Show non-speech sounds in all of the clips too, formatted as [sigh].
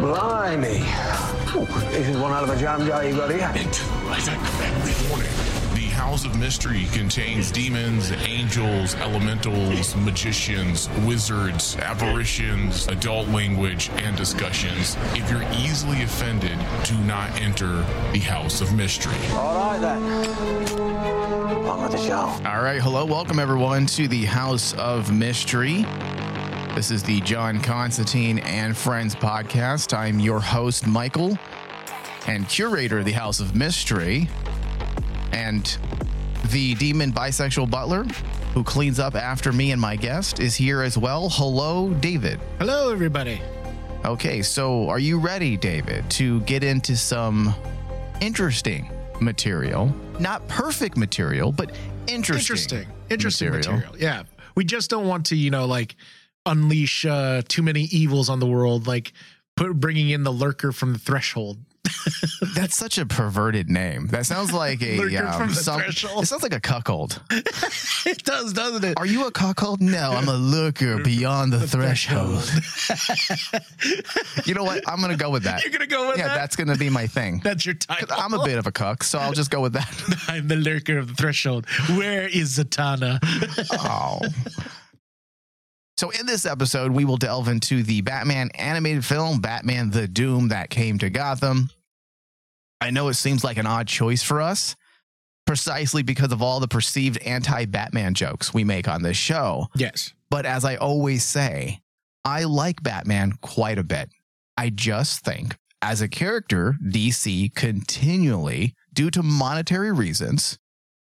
Blimey. Ooh, this is one out of a jam jar you got here. The House of Mystery contains demons, angels, elementals, magicians, wizards, apparitions, adult language, and discussions. If you're easily offended, do not enter the House of Mystery. All right then. On with the show. All right, hello, welcome everyone to the House of Mystery. This is the John Constantine and Friends podcast. I'm your host, Michael, and curator of the House of Mystery, and the demon bisexual butler who cleans up after me and my guest is here as well. Hello, David. Hello, everybody. Okay, so are you ready, David, to get into some interesting material? Not perfect material, but interesting. Interesting. Interesting material. Yeah. We just don't want to, you know, like unleash uh, too many evils on the world, like put, bringing in the lurker from the threshold. [laughs] That's such a perverted name. That sounds like a Lurker um, from the some- threshold. it sounds like a cuckold. [laughs] it does, doesn't it? Are you a cuckold? No, I'm a lurker beyond the, threshold. you know what? I'm gonna go with that. [laughs] You're gonna go with yeah, that? Yeah, that's gonna be my thing. That's your title. I'm a bit of a cuck, so I'll just go with that. I'm the lurker of the threshold. Where is Zatanna? Oh. So, in this episode, we will delve into the Batman animated film, Batman the Doom that came to Gotham. I know it seems like an odd choice for us, precisely because of all the perceived anti Batman jokes we make on this show. yes. But as I always say, I like Batman quite a bit. I just think, as a character, DC continually, due to monetary reasons,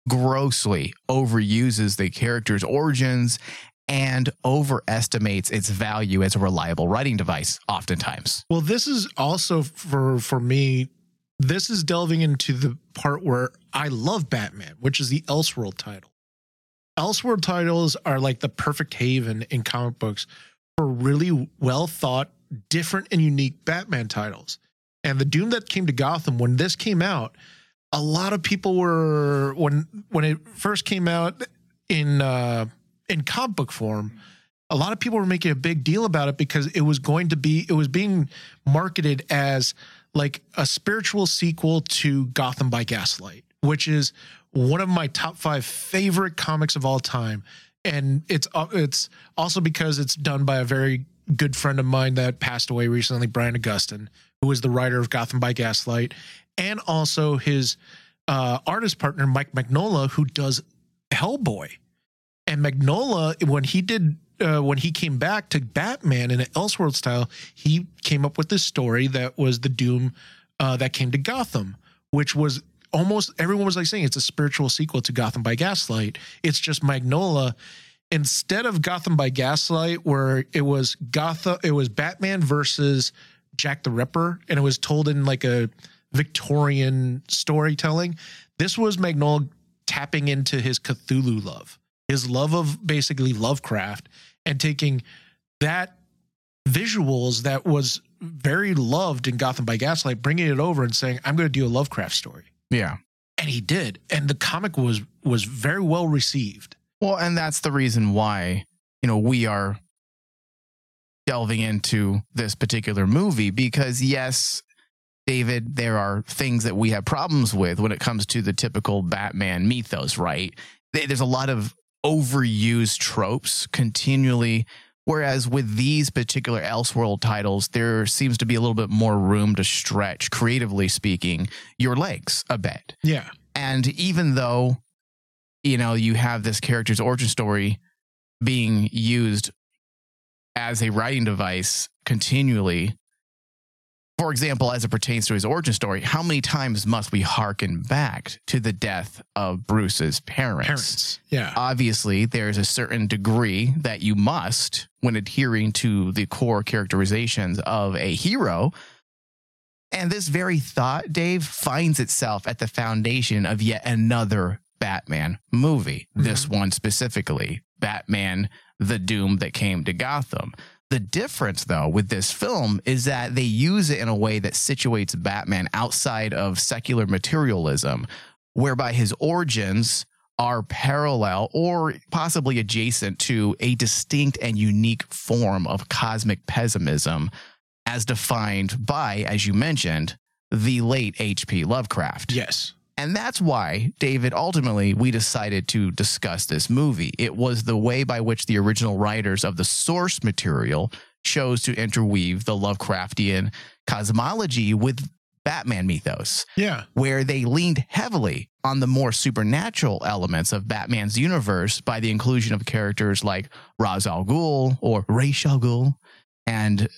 grossly overuses the character's origins and overestimates its value as a reliable writing device, oftentimes. Well, this is also for for me. This is delving into the part where I love Batman, which is the Elseworld title. Elseworld titles are like the perfect haven in comic books for really well thought, different and unique Batman titles. And the Doom that came to Gotham when this came out, a lot of people were when when it first came out in uh in comic book form, a lot of people were making a big deal about it because it was going to be it was being marketed as like a spiritual sequel to Gotham by Gaslight, which is one of my top 5 favorite comics of all time. And it's uh, it's also because it's done by a very good friend of mine that passed away recently, Brian Augustyn, who was the writer of Gotham by Gaslight, and also his uh, artist partner Mike Mignola, who does Hellboy. And Mignola, when he did, uh, when he came back to Batman in an Elseworld style, he came up with this story that was the Doom uh, that came to Gotham, which was almost everyone was like saying it's a spiritual sequel to Gotham by Gaslight. It's just Mignola instead of Gotham by Gaslight, where it was Gotham, it was Batman versus Jack the Ripper, and it was told in like a Victorian storytelling. This was Mignola tapping into his Cthulhu love, his love of basically Lovecraft, and taking that visuals that was very loved in Gotham by Gaslight, bringing it over and saying, "I'm going to do a Lovecraft story," Yeah. and he did, and the comic was was very well received. Well, and that's the reason why, you know, we are delving into this particular movie because, yes, David, there are things that we have problems with when it comes to the typical Batman mythos, right? There's a lot of overused tropes continually. Whereas with these particular Elseworld titles, there seems to be a little bit more room to stretch, creatively speaking, your legs a bit. Yeah, And even though, you know, you have this character's origin story being used as a writing device continually, for example, as it pertains to his origin story, how many times must we hearken back to the death of Bruce's parents? parents. Yeah, Obviously, there's a certain degree that you must when adhering to the core characterizations of a hero. And this very thought, Dave, finds itself at the foundation of yet another Batman movie. This mm-hmm. one specifically, Batman The Doom That Came to Gotham. The difference, though, with this film is that they use it in a way that situates Batman outside of secular materialism, whereby his origins are parallel or possibly adjacent to a distinct and unique form of cosmic pessimism as defined by, as you mentioned, the late H.P. Lovecraft. Yes. And that's why, David, ultimately, we decided to discuss this movie. It was the way by which the original writers of the source material chose to interweave the Lovecraftian cosmology with Batman mythos, Yeah. where they leaned heavily on the more supernatural elements of Batman's universe by the inclusion of characters like Ra's al Ghul or Ra's al Ghul and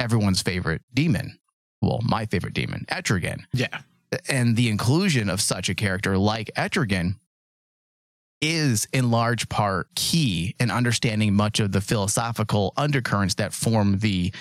everyone's favorite demon. Well, my favorite demon, Etrigan Yeah. And the inclusion of such a character like Etrigan is in large part key in understanding much of the philosophical undercurrents that form the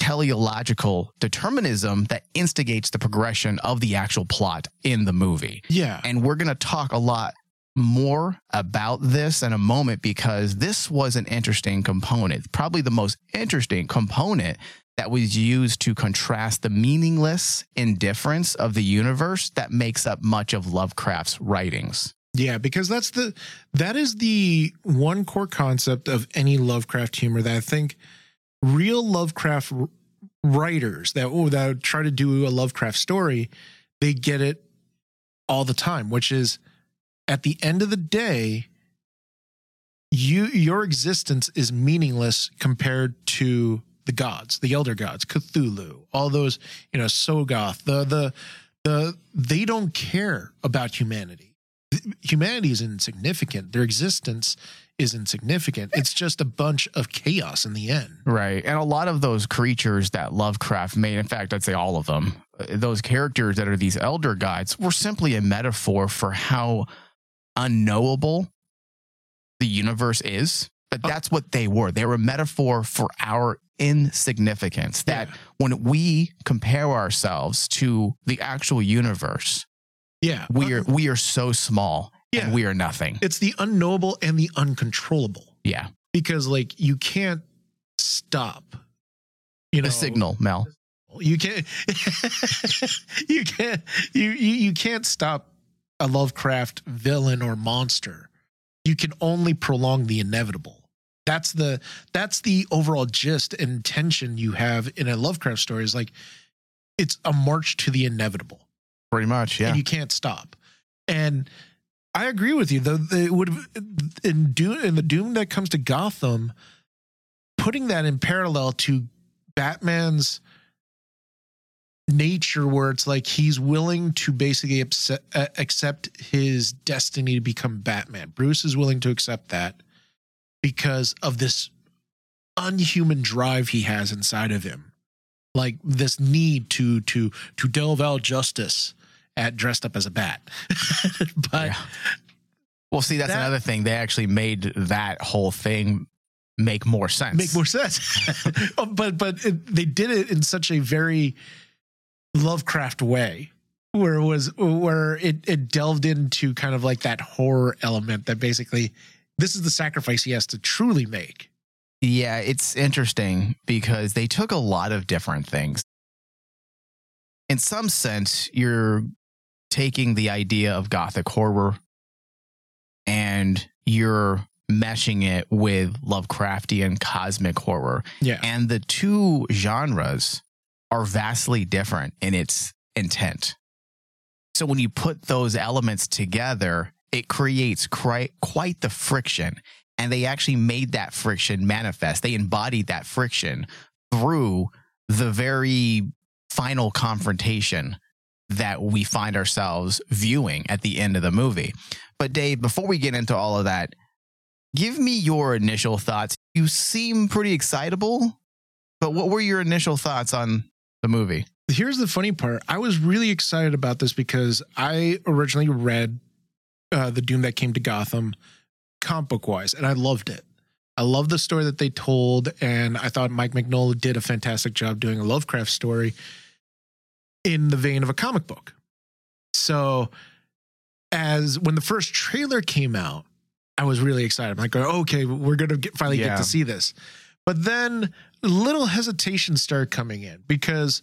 teleological determinism that instigates the progression of the actual plot in the movie. Yeah. And we're going to talk a lot more about this in a moment because this was an interesting component, probably the most interesting component that was used to contrast the meaningless indifference of the universe that makes up much of Lovecraft's writings. Yeah, because that's the that is the one core concept of any Lovecraft humor that I think real Lovecraft writers that oh, that try to do a Lovecraft story, they get it all the time, which is at the end of the day, you your existence is meaningless compared to the gods, the elder gods, Cthulhu, all those, you know, Shoggoth, the the the they don't care about humanity humanity is insignificant. Their existence is insignificant. It's just a bunch of chaos in the end. Right. And a lot of those creatures that Lovecraft made, in fact, I'd say all of them, those characters that are these elder gods were simply a metaphor for how unknowable the universe is. But oh. that's what they were. They were a metaphor for our insignificance. That Yeah. when we compare ourselves to the actual universe, Yeah. we are uh-huh. we are so small Yeah. and we are nothing. it's the unknowable and the uncontrollable Yeah. because like you can't stop you know The signal, Mel. you can't [laughs] you can't you, you you can't stop a Lovecraft villain or monster. You can only prolong the inevitable. That's the that's the overall gist and tension you have in a Lovecraft story is like it's a march to the inevitable Pretty much. Yeah. and you can't stop. And I agree with you. Though it would in doom in the doom that comes to Gotham, putting that in parallel to Batman's nature, where it's like he's willing to basically upset, uh, accept his destiny to become Batman. Bruce is willing to accept that because of this unhuman drive he has inside of him like this need to to to delve out justice at dressed up as a bat [laughs] but Yeah. Well, see, that's That- another thing. They actually made that whole thing make more sense. make more sense [laughs] Oh, but but it, they did it in such a very lovecraft way where it was where it it delved into kind of like that horror element that basically this is the sacrifice he has to truly make Yeah, it's interesting because they took a lot of different things. In some sense, you're taking the idea of gothic horror and you're meshing it with Lovecraftian cosmic horror. yeah And the two genres are vastly different in its intent. So when you put those elements together, it creates quite, the friction. And they actually made that friction manifest. They embodied that friction through the very final confrontation that we find ourselves viewing at the end of the movie. But Dave, before we get into all of that, give me your initial thoughts. You seem pretty excitable, but what were your initial thoughts on the movie? here's the funny part. I was really excited about this because I originally read uh, the Doom that came to Gotham comic book wise, and I loved it. I love the story that they told, and I thought Mike Mignola did a fantastic job doing a Lovecraft story in the vein of a comic book. So, as when the first trailer came out, I was really excited. I'm like, okay, we're gonna get, finally get to see this. But then little hesitation started coming in because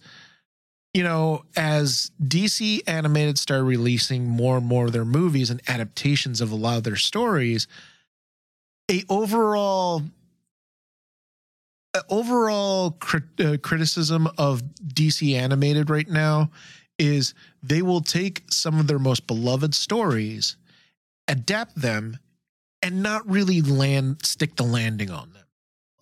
you know, as DC animated started releasing more and more of their movies and adaptations of a lot of their stories, a overall uh, overall crit- uh, criticism of DC animated right now is they will take some of their most beloved stories, adapt them, and not really land stick the landing on them.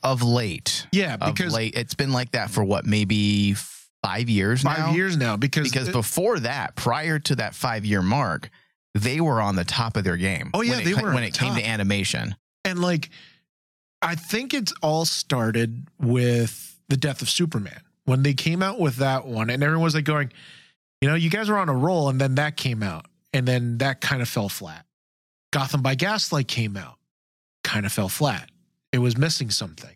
Of late, Yeah, of because late, it's been like that for what maybe five years five now. years now. Because because it- before that, prior to that five year mark, they were on the top of their game. Oh, yeah, when it, they ca- were when it came to animation. and like, I think it's all started with the death of Superman when they came out with that one, and everyone was like going, you know, you guys were on a roll, and then that came out, and then that kind of fell flat. Gotham by Gaslight came out, kind of fell flat. It was missing something.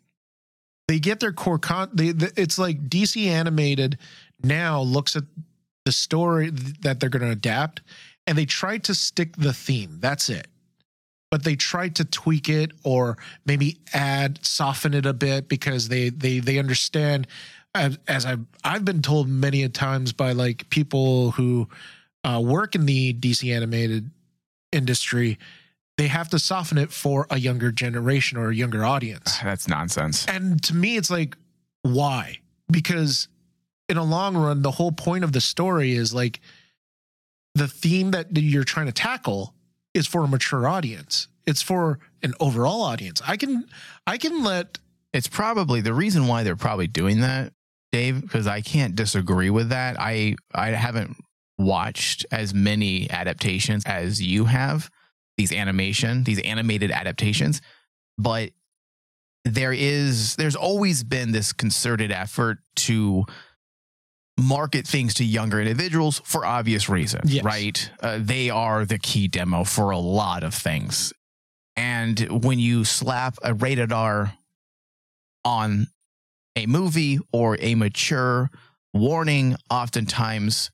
They get their core con. They, the, it's like DC animated now looks at the story that they're going to adapt, and they try to stick the theme. That's it. But they try to tweak it or maybe add, soften it a bit because they they they understand. As, as I've I've been told many a times by like people who uh, work in the DC animated industry, they have to soften it for a younger generation or a younger audience. [sighs] That's nonsense. And to me, it's like, why? Because in a long run, the whole point of the story is like the theme that you're trying to tackle is for a mature audience. It's for an overall audience. I can I can let It's probably the reason why they're probably doing that, Dave, because I can't disagree with that. I I haven't watched as many adaptations as you have, these animation, these animated adaptations, but there is there's always been this concerted effort to market things to younger individuals for obvious reasons, Yes. right? Uh, they are the key demo for a lot of things. And when you slap a rated R on a movie or a mature warning, oftentimes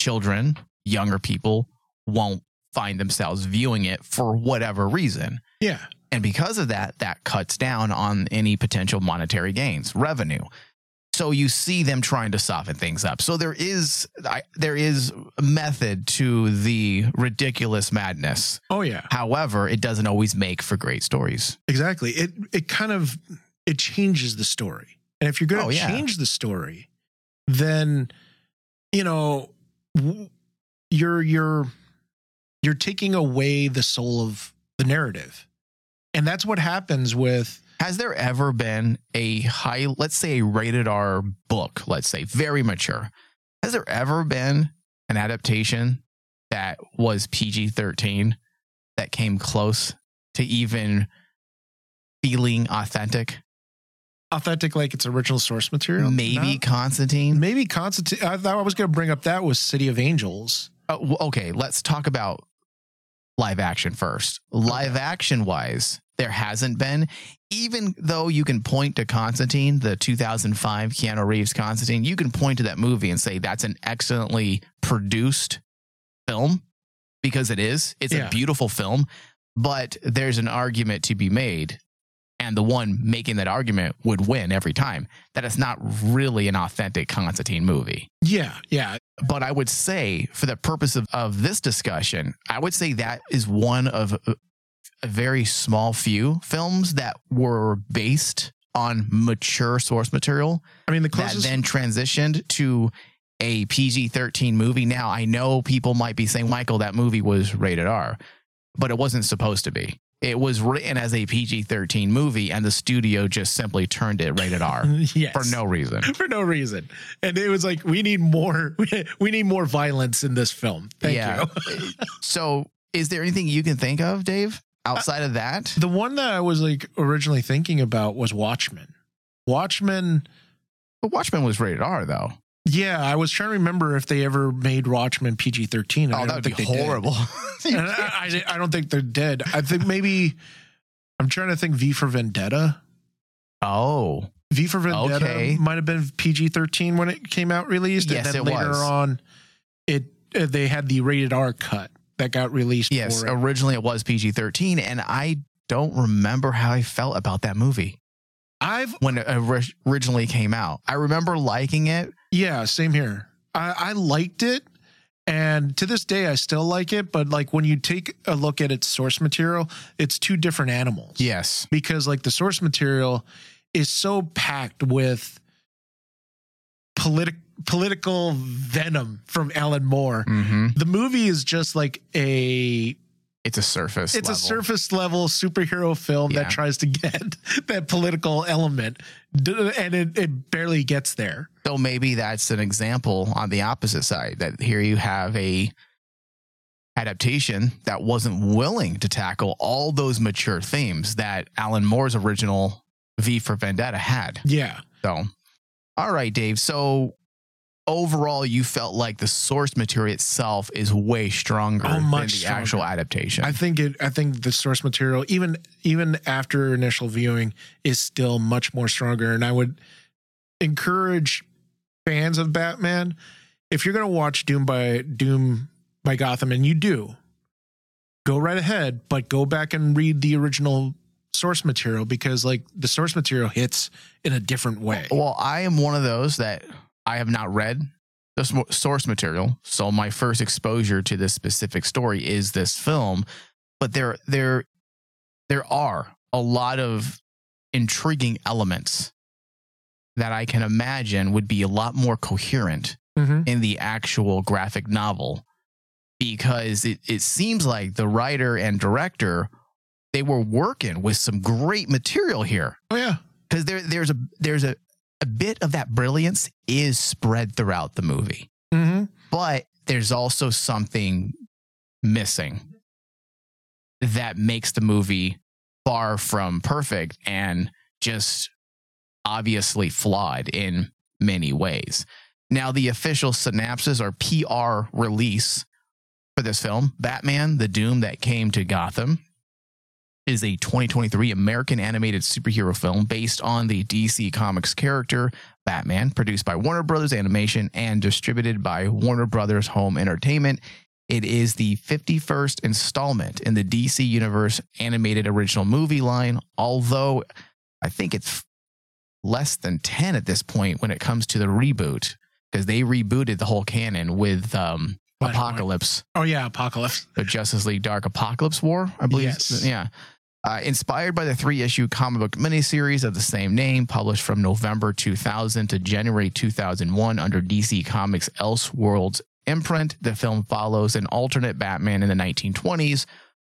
children, younger people won't find themselves viewing it for whatever reason. yeah. And because of that, that cuts down on any potential monetary gains, revenue. So you see them trying to soften things up. So there is I, there is a method to the ridiculous madness. Oh yeah. However, it doesn't always make for great stories. Exactly. It it kind of it changes the story. And if you're going to Oh, yeah. change the story, then you know w- you're you're taking away the soul of the narrative. And that's what happens with Has there ever been a high, let's say a rated R book, let's say very mature? Has there ever been an adaptation that was PG 13 that came close to even feeling authentic? authentic like its original source material. Maybe No. Constantine? maybe Constantine I thought I was going to bring up that was City of Angels. Uh, okay, let's talk about live action first. Live action wise, there hasn't been, even though you can point to Constantine, the 2005 Keanu Reeves Constantine, you can point to that movie and say that's an excellently produced film because it is. It's Yeah. a beautiful film, but there's an argument to be made. And the one making that argument would win every time. That it's not really an authentic Constantine movie Yeah, yeah. but I would say, for the purpose of, of this discussion, I would say that is one of a, very small few films that were based on mature source material I mean the that closest then transitioned to a PG 13 movie. Now, I know people might be saying, Michael, that movie was rated R, but it wasn't supposed to be. It was written as a PG 13 movie, and the studio just simply turned it rated R [laughs] yes. for no reason. [laughs] for no reason. And it was like we need more [laughs] we need more violence in this film. Thank you. so, is there anything you can think of, Dave, outside of that? The one that I was like originally thinking about was Watchmen. Watchmen, But Watchmen was rated R, though. Yeah, I was trying to remember if they ever made Watchmen PG thirteen. Oh, that would be horrible. [laughs] [laughs] I, I, I don't think they're dead. I think maybe I'm trying to think V for Vendetta. oh, V for Vendetta Okay. might have been PG thirteen when it came out released. Yes, and then later was. on, it uh, they had the rated R cut that got released. yes. for it. Originally, it was PG 13, and I don't remember how I felt about that movie I've when it originally came out. I remember liking it. Yeah, same here. I, I liked it. And to this day, I still like it. But like when you take a look at its source material, it's two different animals. Yes. Because like the source material is so packed with politic political venom from Alan Moore. Mm-hmm. The movie is just like a It's a surface. it's a level. surface level superhero film Yeah. that tries to get [laughs] that political element and it, it barely gets there. So maybe that's an example on the opposite side that here you have a adaptation that wasn't willing to tackle all those mature themes that Alan Moore's original V for Vendetta had. Yeah. So, all right, Dave. So overall, you felt like the source material itself is way stronger Oh, than the stronger. actual adaptation. I think it I think the source material even even after initial viewing is still much more stronger and I would encourage fans of Batman if you're going to watch Doom by Doom by Gotham and you do go right ahead but go back and read the original source material because like the source material hits in a different way. Well, I am one of those that I have not read the source material, so my first exposure to this specific story is this film. But there, there, there are a lot of intriguing elements that I can imagine would be a lot more coherent Mhm. in the actual graphic novel because it, it seems like the writer and director they were working with some great material here Oh yeah. because there there's a there's a a bit of that brilliance is spread throughout the movie, Mhm. but there's also something missing that makes the movie far from perfect and just obviously flawed in many ways. Now, the official synopsis or PR release for this film, Batman, the Doom that came to Gotham, is a 2023 American animated superhero film based on the DC Comics character Batman, produced by Warner Brothers Animation and distributed by Warner Brothers Home Entertainment. It is the 51st installment in the DC Universe animated original movie line, although I think it's less than 10 at this point when it comes to the reboot because they rebooted the whole canon with um. Apocalypse Oh yeah, Apocalypse. the Justice League Dark Apocalypse War, I believe. Yes. Yeah. Uh, inspired by the three issue comic book miniseries of the same name, published from November 2000 to January 2001 under DC Comics Elseworlds imprint, the film follows an alternate Batman in the 1920s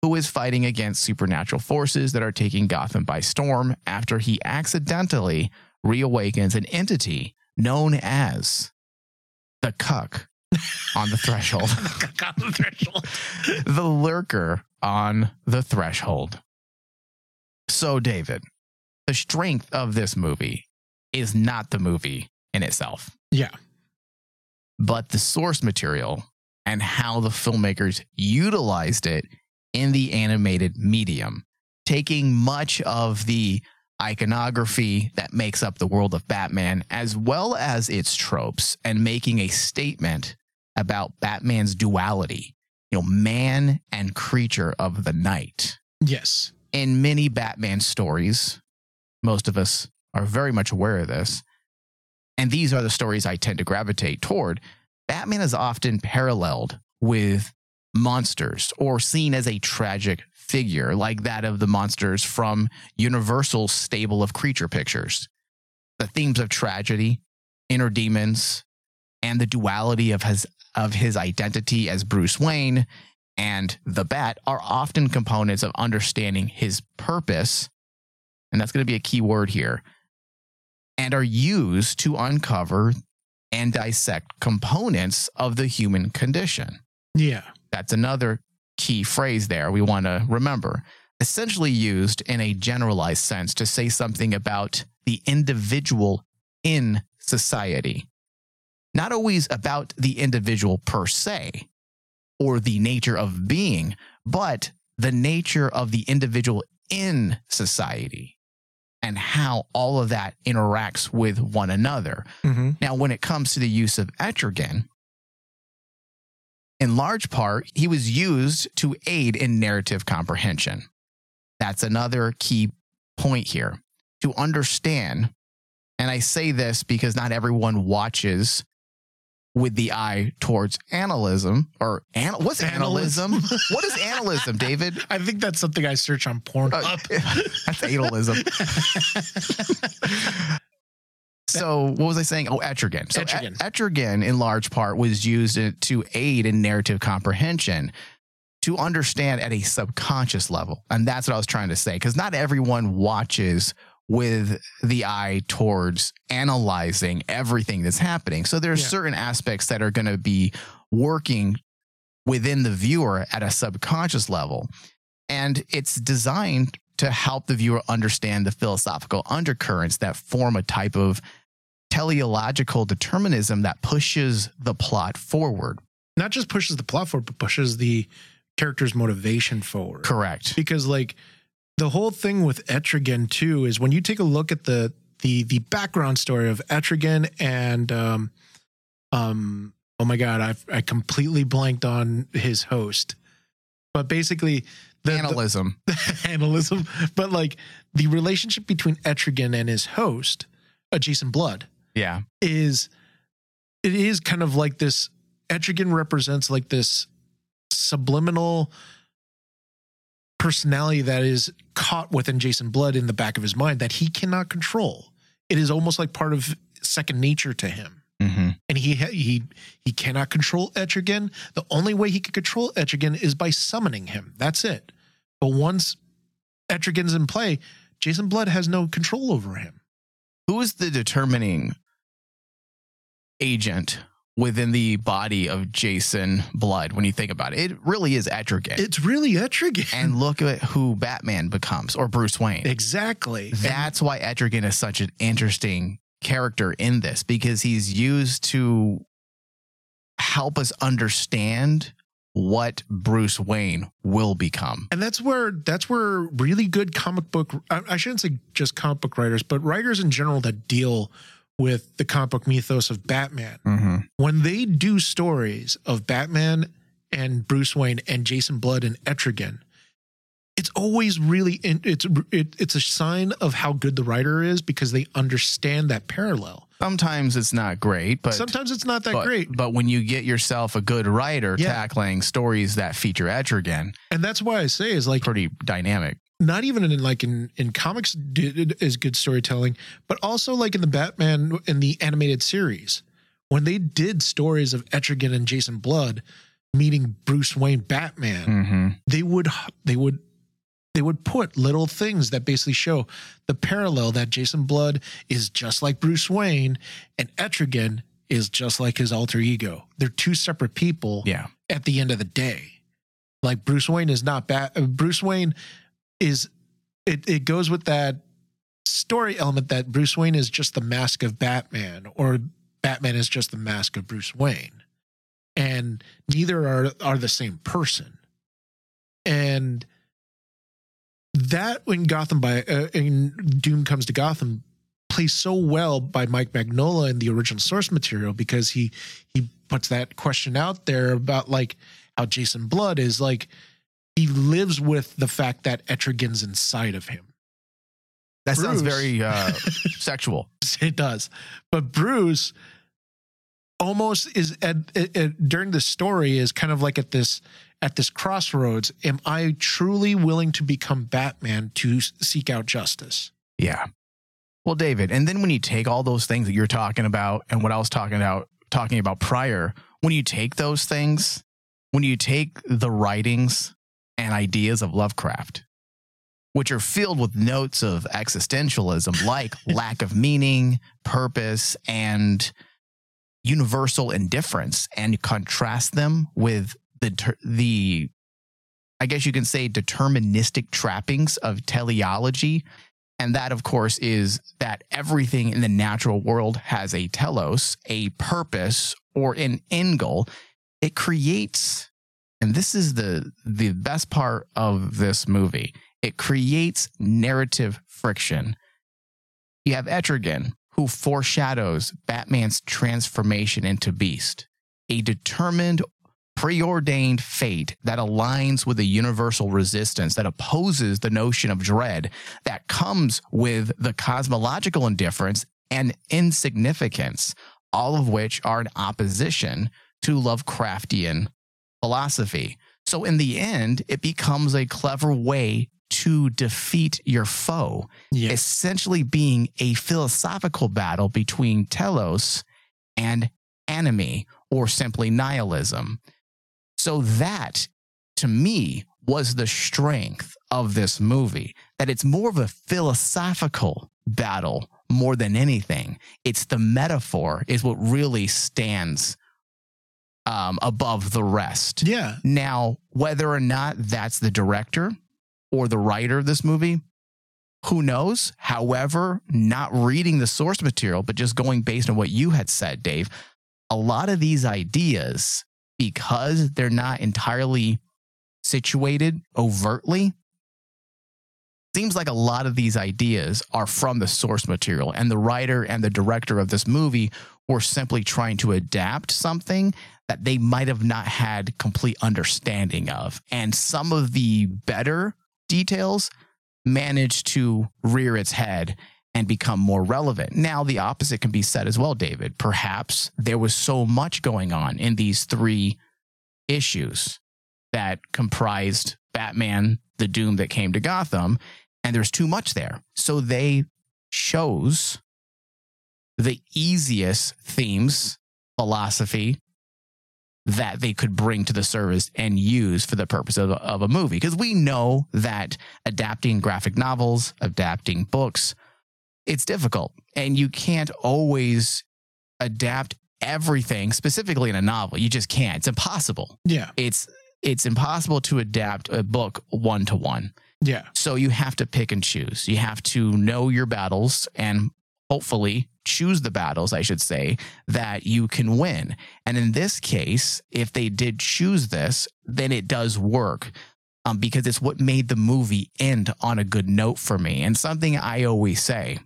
who is fighting against supernatural forces that are taking Gotham by storm after he accidentally reawakens an entity known as the Cuck on the threshold [laughs] Got the threshold. [laughs] the lurker on the threshold. So, David, the strength of this movie is not the movie in itself, Yeah. but the source material and how the filmmakers utilized it in the animated medium, taking much of the iconography that makes up the world of Batman, as well as its tropes, and making a statement about Batman's duality, you know, man and creature of the night. Yes. In many Batman stories, most of us are very much aware of this, and these are the stories I tend to gravitate toward. Batman is often paralleled with monsters or seen as a tragic figure, like that of the monsters from Universal's stable of creature pictures. The themes of tragedy, inner demons, and the duality of his of his identity as Bruce Wayne and the Bat are often components of understanding his purpose, and that's going to be a key word here, and are used to uncover and dissect components of the human condition. Yeah. That's another key phrase there we want to remember. Essentially used in a generalized sense to say something about the individual in society. Not always about the individual per se or the nature of being, but the nature of the individual in society and how all of that interacts with one another. Mm-hmm. Now, when it comes to the use of etrigan, in large part, he was used to aid in narrative comprehension. That's another key point here to understand. And I say this because not everyone watches with the eye towards analism or an, what's analism? analysm? what is analism, [laughs] David? I think that's something I search on Pornhub. Uh, [laughs] that's analism. [laughs] so what was I saying? Oh, etrigan. So Etrigan. etrigan, in large part, was used to aid in narrative comprehension, to understand at a subconscious level, and that's what I was trying to say. Because not everyone watches with the eye towards analyzing everything that's happening. So there's Yeah. certain aspects that are going to be working within the viewer at a subconscious level. And it's designed to help the viewer understand the philosophical undercurrents that form a type of teleological determinism that pushes the plot forward. Not just pushes the plot forward, but pushes the character's motivation forward. Correct. because like the whole thing with Etrigan too is when you take a look at the the the background story of Etrigan and um um oh my god I I completely blanked on his host but basically the, Analism. the analysm [laughs] but like the relationship between Etrigan and his host uh, Jason Blood yeah. is it is kind of like this Etrigan represents like this subliminal personality that is caught within Jason Blood in the back of his mind that he cannot control. It is almost like part of second nature to him. hmm And he he he cannot control Etrigan. The only way he can control Etrigan is by summoning him. That's it. But once Etrigan's in play, Jason Blood has no control over him. Who is the determining agent within the body of Jason Blood when you think about it? It really is Etrigan. It's really Etrigan. and look at who Batman becomes or Bruce Wayne. exactly. And- That's why Etrigan is such an interesting character in this because he's used to help us understand what Bruce Wayne will become. and that's where that's where really good comic book I, I shouldn't say just comic book writers but writers in general that deal with the comic book mythos of batman Mm-hmm. when they do stories of batman and bruce wayne and jason blood and etrigan it's always really in, it's it, it's a sign of how good the writer is because they understand that parallel Sometimes it's not great, but sometimes it's not that but, great But when you get yourself a good writer Yeah. tackling stories that feature Etrigan, and that's why i say is like pretty dynamic. Not even in like in in comics is good storytelling, but also like in the Batman in the animated series when they did stories of Etrigan and Jason Blood meeting Bruce Wayne Batman, Mm-hmm. they would they would they would put little things that basically show the parallel that Jason Blood is just like Bruce Wayne and Etrigan is just like his alter ego. They're two separate people Yeah. at the end of the day. Like Bruce Wayne is not bad. Bruce Wayne is it. It goes with that story element that Bruce Wayne is just the mask of Batman, or Batman is just the mask of Bruce Wayne, and neither are are the same person. And that when Gotham by uh, in Doom comes to Gotham plays so well by Mike Mignola in the original source material because he he puts that question out there about like how Jason Blood is like he lives with the fact that Etrigan's inside of him. That sounds very uh, [laughs] sexual. It does, but Bruce almost is at, at, at- during the story is kind of like at this at this crossroads. Am I truly willing to become Batman to seek out justice? Yeah. Well, David, and then when you take all those things that you're talking about and what I was talking about talking about prior, when you take those things, when you take the writings and ideas of Lovecraft, which are filled with notes of existentialism [laughs] like lack of meaning, purpose, and universal indifference, and contrast them with the the I guess you can say deterministic trappings of teleology and that, of course, is that everything in the natural world has a telos, a purpose, or an end goal. It creates, and this is the the best part of this movie. It creates narrative friction. You have Etrigan, who foreshadows Batman's transformation into Beast, a determined, preordained fate that aligns with the universal resistance that opposes the notion of dread that comes with the cosmological indifference and insignificance all of which are in opposition to Lovecraftian philosophy. So, in the end, it becomes a clever way to defeat your foe, Yeah. essentially being a philosophical battle between telos and enemy, or simply nihilism. So, that to me was the strength of this movie that it's more of a philosophical battle more than anything. It's the metaphor is what really stands um, above the rest. Yeah. Now, whether or not that's the director or the writer of this movie, who knows? However, not reading the source material, but just going based on what you had said, Dave, a lot of these ideas, because they're not entirely situated overtly, seems like a lot of these ideas are from the source material. And the writer and the director of this movie were simply trying to adapt something that they might have not had complete understanding of. And some of the better details managed to rear its head and become more relevant. Now, the opposite can be said as well, David. Perhaps there was so much going on in these three issues that comprised Batman, the doom that came to Gotham, and there's too much there. So they chose the easiest themes, philosophy, that they could bring to the service and use for the purpose of, of a movie. Because we know that adapting graphic novels, adapting books, it's difficult. And you can't always adapt everything specifically in a novel. You just can't. It's impossible. Yeah. It's it's impossible to adapt a book one to one. Yeah. So you have to pick and choose. You have to know your battles and hopefully choose the battles, I should say, that you can win. And in this case, if they did choose this, then it does work um, because it's what made the movie end on a good note for me. And something I always say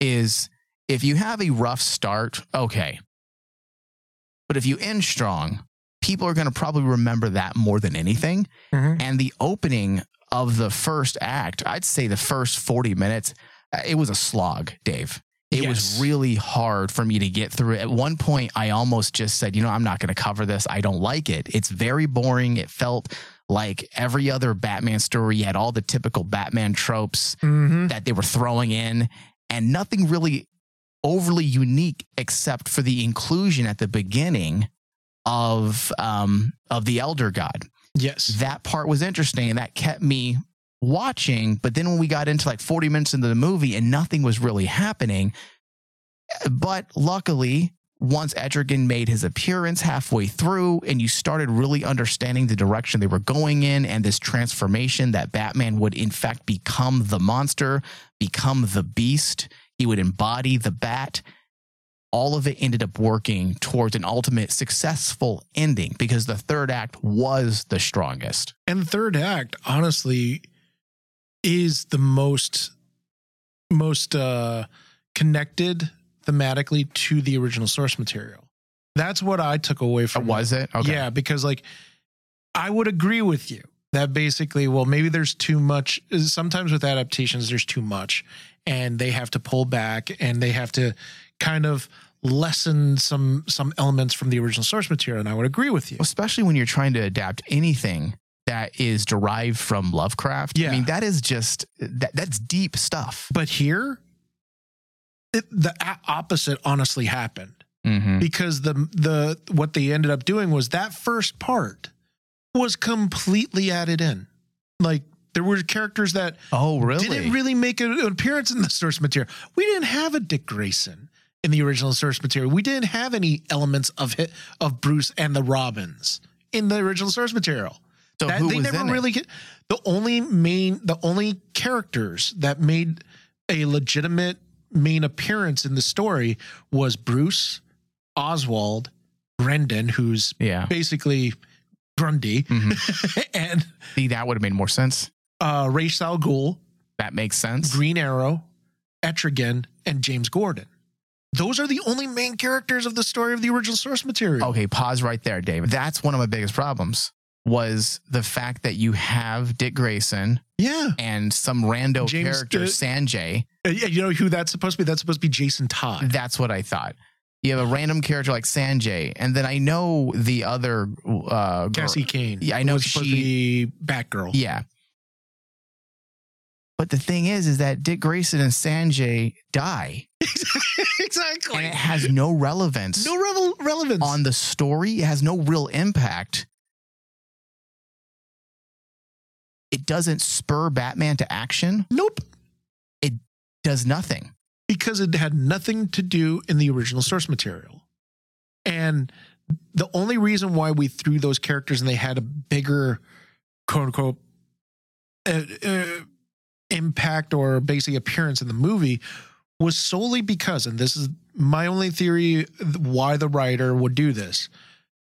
is if you have a rough start, okay. But if you end strong, people are going to probably remember that more than anything. Mhm. And the opening of the first act, I'd say the first 40 minutes, it was a slog, Dave. It was really hard for me to get through. At one point, I almost just said, you know, I'm not going to cover this. I don't like it. It's very boring. It felt like every other Batman story. You had all the typical Batman tropes Mhm. that they were throwing in, and nothing really overly unique except for the inclusion at the beginning of um, of the Elder God Yes. that part was interesting and that kept me watching. But then when we got into like 40 minutes into the movie and nothing was really happening, but luckily, once Etrigan made his appearance halfway through and you started really understanding the direction they were going in and this transformation that Batman would in fact become the monster, become the beast, he would embody the bat. All of it ended up working towards an ultimate successful ending because the third act was the strongest. And the third act, honestly, is the most most uh connected thematically to the original source material. That's what I took away from Was it? Okay. Yeah, because like I would agree with you that basically, well, maybe there's too much. Sometimes with adaptations, there's too much, and they have to pull back and they have to kind of lessen some some elements from the original source material. And I would agree with you. Especially when you're trying to adapt anything that is derived from Lovecraft. Yeah. I mean, that is just that that's deep stuff. But here, it, the a- opposite honestly happened Mm-hmm. because the the what they ended up doing was that first part was completely added in. Like there were characters that Oh, really? didn't really make an appearance in the source material. We didn't have a Dick Grayson in the original source material. We didn't have any elements of hit of Bruce and the Robins in the original source material. So That- who they was never in it? really get the only main the only characters that made a legitimate main appearance in the story was Bruce, Oswald, Brendan, who's Yeah. basically Grundy, Mhm. [laughs] and See, that would have made more sense. uh Ra's al Ghul, That makes sense. Green Arrow, Etrigan, and James Gordon. Those are the only main characters of the story of the original source material. Okay, pause right there, David. That's one of my biggest problems. Was the fact that you have Dick Grayson Yeah. and some rando James character, Sanjay. Uh, yeah, You know who that's supposed to be? That's supposed to be Jason Todd. That's what I thought. You have a random character like Sanjay, and then I know the other uh, girl- Cassie Kane. Yeah, I know was supposed to she- Batgirl. Yeah. But the thing is, is that Dick Grayson and Sanjay die, [laughs] exactly. and it has no relevance no revel- relevance. on the story. It has no real impact. It doesn't spur Batman to action. nope. It does nothing. because it had nothing to do in the original source material. And the only reason why we threw those characters and they had a bigger quote unquote uh, uh, impact or basic appearance in the movie was solely because, and this is my only theory why the writer would do this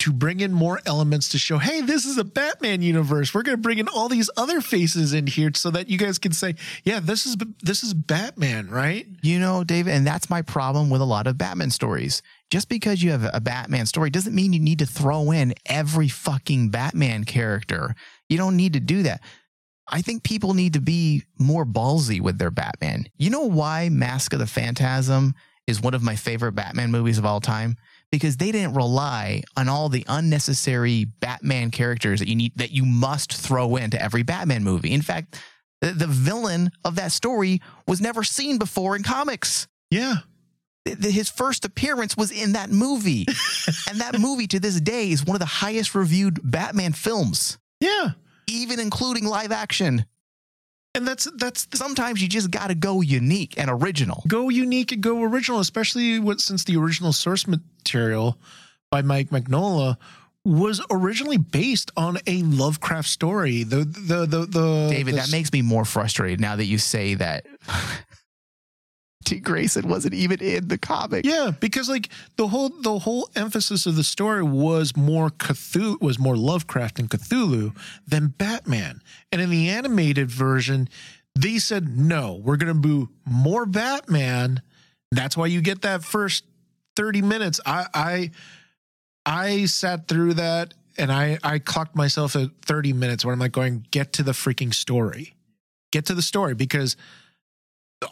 to bring in more elements to show, hey, this is a Batman universe. We're going to bring in all these other faces in here so that you guys can say, yeah, this is this is Batman, right? You know, David, and that's my problem with a lot of Batman stories. Just because you have a Batman story doesn't mean you need to throw in every fucking Batman character. You don't need to do that. I think people need to be more ballsy with their Batman. You know why Mask of the Phantasm is one of my favorite Batman movies of all time? Because they didn't rely on all the unnecessary Batman characters that you need that you must throw into every Batman movie. In fact, the, the villain of that story was never seen before in comics. Yeah. His first appearance was in that movie. [laughs] and that movie to this day is one of the highest reviewed Batman films, Yeah. even including live action. And that's that's Sometimes you just got to go unique and original. go unique and go original, especially what since the original source material by Mike Mignola was originally based on a Lovecraft story. The the the the David, the that makes me more frustrated now that you say that [laughs] Grayson wasn't even in the comic. Yeah, because like the whole the whole emphasis of the story was more Cthulhu was more Lovecraft and Cthulhu than Batman. And in the animated version, they said no, we're gonna do more Batman. That's why you get that first 30 minutes. I I I sat through that and I I clocked myself at 30 minutes where I'm like going, get to the freaking story. Get to the story because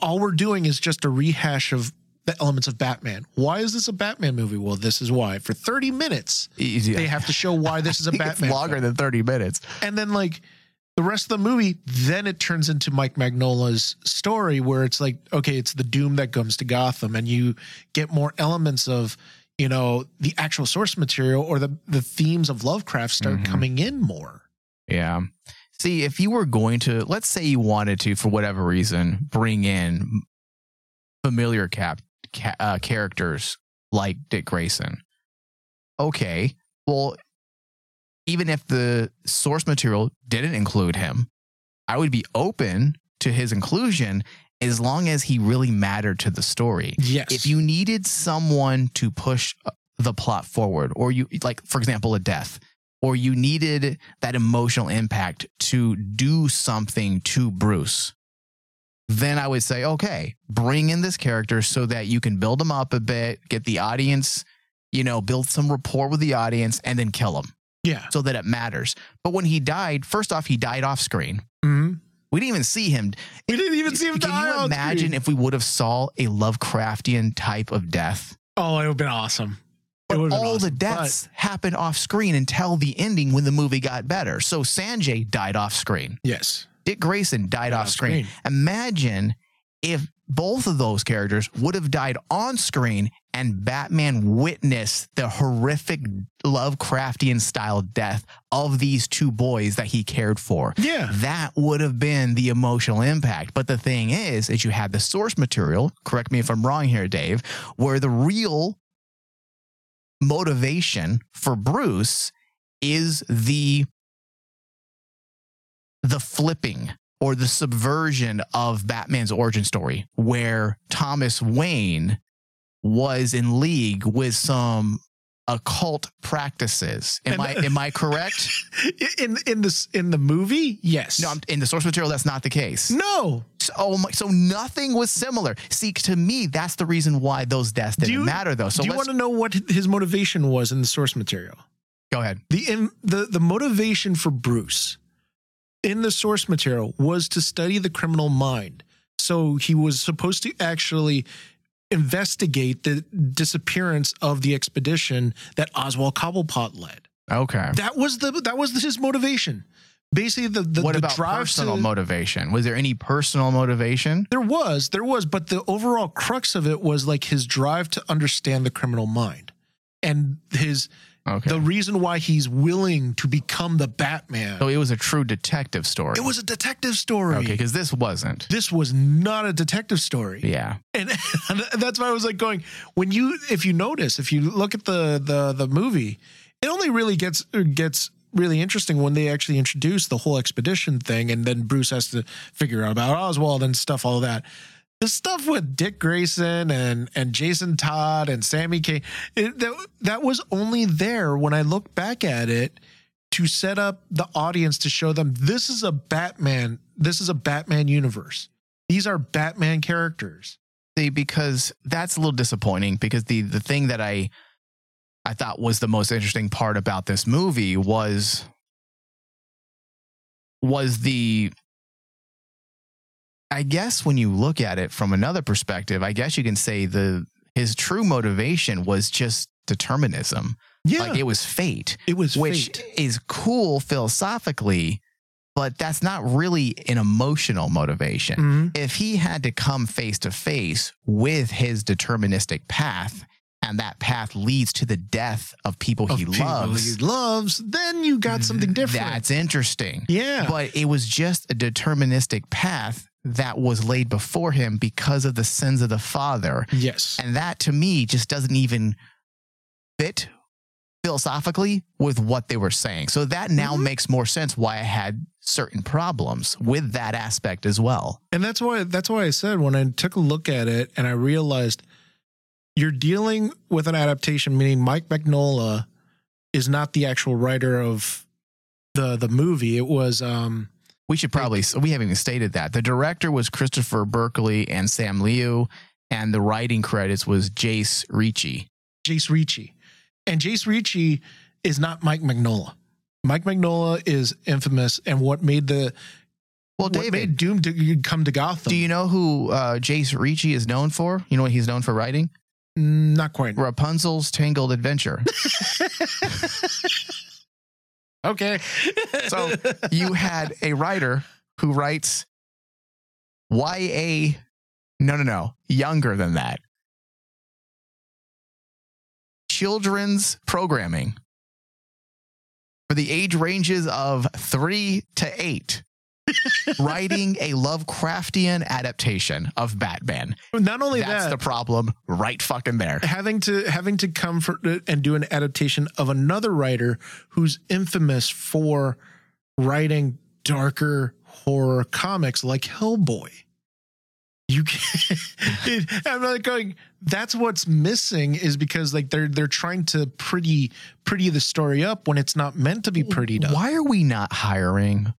all we're doing is just a rehash of the elements of Batman. Why is this a Batman movie? Well, this is why. For 30 minutes, Easy. they have to show why this is [laughs] a Batman. it's longer film. than 30 minutes. And then like the rest of the movie, then it turns into Mike Mignola's story where it's like, okay, it's the doom that comes to Gotham, and you get more elements of, you know, the actual source material or the the themes of Lovecraft start Mhm. coming in more. Yeah. See, if you were going to, let's say you wanted to, for whatever reason, bring in familiar cap, ca- uh, characters like Dick Grayson. Okay. Well, even if the source material didn't include him, I would be open to his inclusion as long as he really mattered to the story Yes. if you needed someone to push uh, the plot forward or you like for example a death or you needed that emotional impact to do something to Bruce then I would say okay bring in this character so that you can build him up a bit get the audience you know build some rapport with the audience and then kill him yeah. so that it matters but when he died first off he died off screen Mhm. we didn't even see him We didn't even see him can die you on imagine if we would have saw a Lovecraftian type of death Oh, it would have been awesome. But all the awesome. deaths happened off screen until the ending when the movie got better. So Sanjay died off screen. Yes. Dick Grayson died off off screen. screen. Imagine if both of those characters would have died on screen and Batman witnessed the horrific Lovecraftian style death of these two boys that he cared for. Yeah. That would have been the emotional impact. But the thing is, is you had the source material, correct me if I'm wrong here, Dave, where the real motivation for Bruce is the the flipping or the subversion of Batman's origin story, where Thomas Wayne was in league with some occult practices. Am And- I am I correct? [laughs] In in this in the movie, yes. No, I'm, in the source material, that's not the case. no. So, oh my, so nothing was similar. See, to me, that's the reason why those deaths didn't you- matter, though. So Do you want to know what his motivation was in the source material? Go ahead. the in, the the motivation for Bruce in the source material was to study the criminal mind. So he was supposed to actually investigate the disappearance of the expedition that Oswald Cobblepot led. Okay. That was the that was his motivation. Basically, the the, what the about drive personal to, motivation? Was there any personal motivation? There was, there was, but the overall crux of it was like his drive to understand the criminal mind and his Okay. the reason why he's willing to become the Batman. so it was a true detective story. It was a detective story. okay because this wasn't. This was not a detective story. Yeah. And, [laughs] and that's why I was like going when you if you notice if you look at the the the movie it only really gets gets really interesting when they actually introduce the whole expedition thing and then Bruce has to figure out about Oswald and stuff all that the stuff with Dick Grayson and and Jason Todd and Sammy K it, that that was only there when I look back at it to set up the audience to show them this is a Batman this is a Batman universe. These are Batman characters. See, because that's a little disappointing because the the thing that I I thought was the most interesting part about this movie was was the I guess when you look at it from another perspective, I guess you can say the his true motivation was just determinism. yeah Like it was fate, it was which fate. is cool philosophically, but that's not really an emotional motivation Mhm. if he had to come face to face with his deterministic path and that path leads to the death of people Of he people loves he loves then you got something different that's interesting yeah but it was just a deterministic path that was laid before him because of the sins of the father yes and that to me just doesn't even fit philosophically with what they were saying so that now Mhm. makes more sense why i had certain problems with that aspect as well And that's why that's why I said when I took a look at it and I realized you're dealing with an adaptation, meaning Mike Mignola is not the actual writer of the the movie. It was um We should probably, we haven't even stated that. The director was Christopher Berkeley and Sam Liu, and the writing credits was Jase Ricci. Jase Ricci. And Jase Ricci is not Mike Mignola. Mike Mignola is infamous and what made the Well, what David, made Doom to come to Gotham. do you know who uh, Jase Ricci is known for? You know what he's known for writing? Not quite. Rapunzel's Tangled Adventure. [laughs] Okay. So [laughs] you had a writer who writes YA, no, no, no, younger than that. Children's programming for the age ranges of three to eight, writing a Lovecraftian adaptation of Batman. not only That's that, the problem right fucking there. having to having to come for and do an adaptation of another writer who's infamous for writing darker horror comics like Hellboy. You can [laughs] I'm not going. That's what's missing is because like they're they're trying to pretty pretty the story up when it's not meant to be prettied up. Why are we not hiring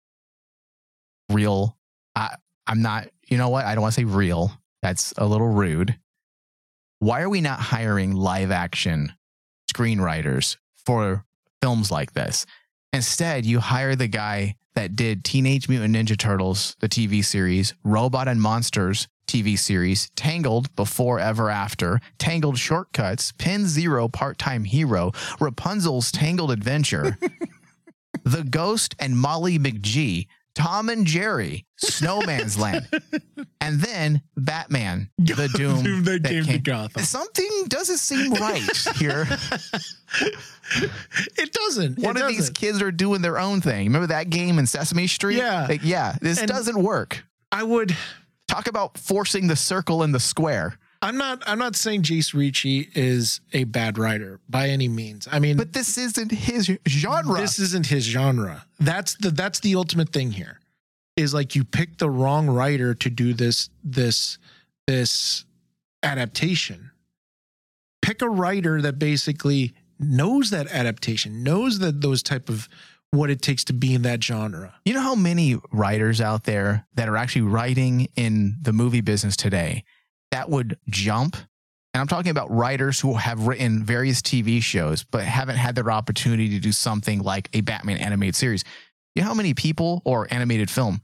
real? I, I'm not, you know what? I don't want to say real. That's a little rude. Why are we not hiring live action screenwriters for films like this? Instead, you hire the guy that did Teenage Mutant Ninja Turtles, the TV series, Robot and Monsters TV series, Tangled Before Ever After, Tangled Shortcuts, Penn Zero Part Time Hero, Rapunzel's Tangled Adventure, [laughs] The Ghost and Molly McGee, Tom and Jerry, Snowman's Land, [laughs] and then Batman, The [laughs] Doom. Doom that came to Gotham. Something doesn't seem right here. [laughs] It doesn't. One it of these doesn't. kids are doing their own thing. Remember that game in Sesame Street? Yeah. Like, yeah, this And- doesn't work. I would. Talk about forcing the circle in the square. I'm not. I'm not saying Jase Ricci is a bad writer by any means. I mean, But this isn't his genre. This isn't his genre. That's the that's the ultimate thing here. Is like you pick the wrong writer to do this this this adaptation. Pick a writer that basically knows that adaptation, knows that those type of what it takes to be in that genre. You know how many writers out there that are actually writing in the movie business today that would jump and I'm talking about writers who have written various TV shows but haven't had their opportunity to do something like a Batman animated series. You know how many people or animated film?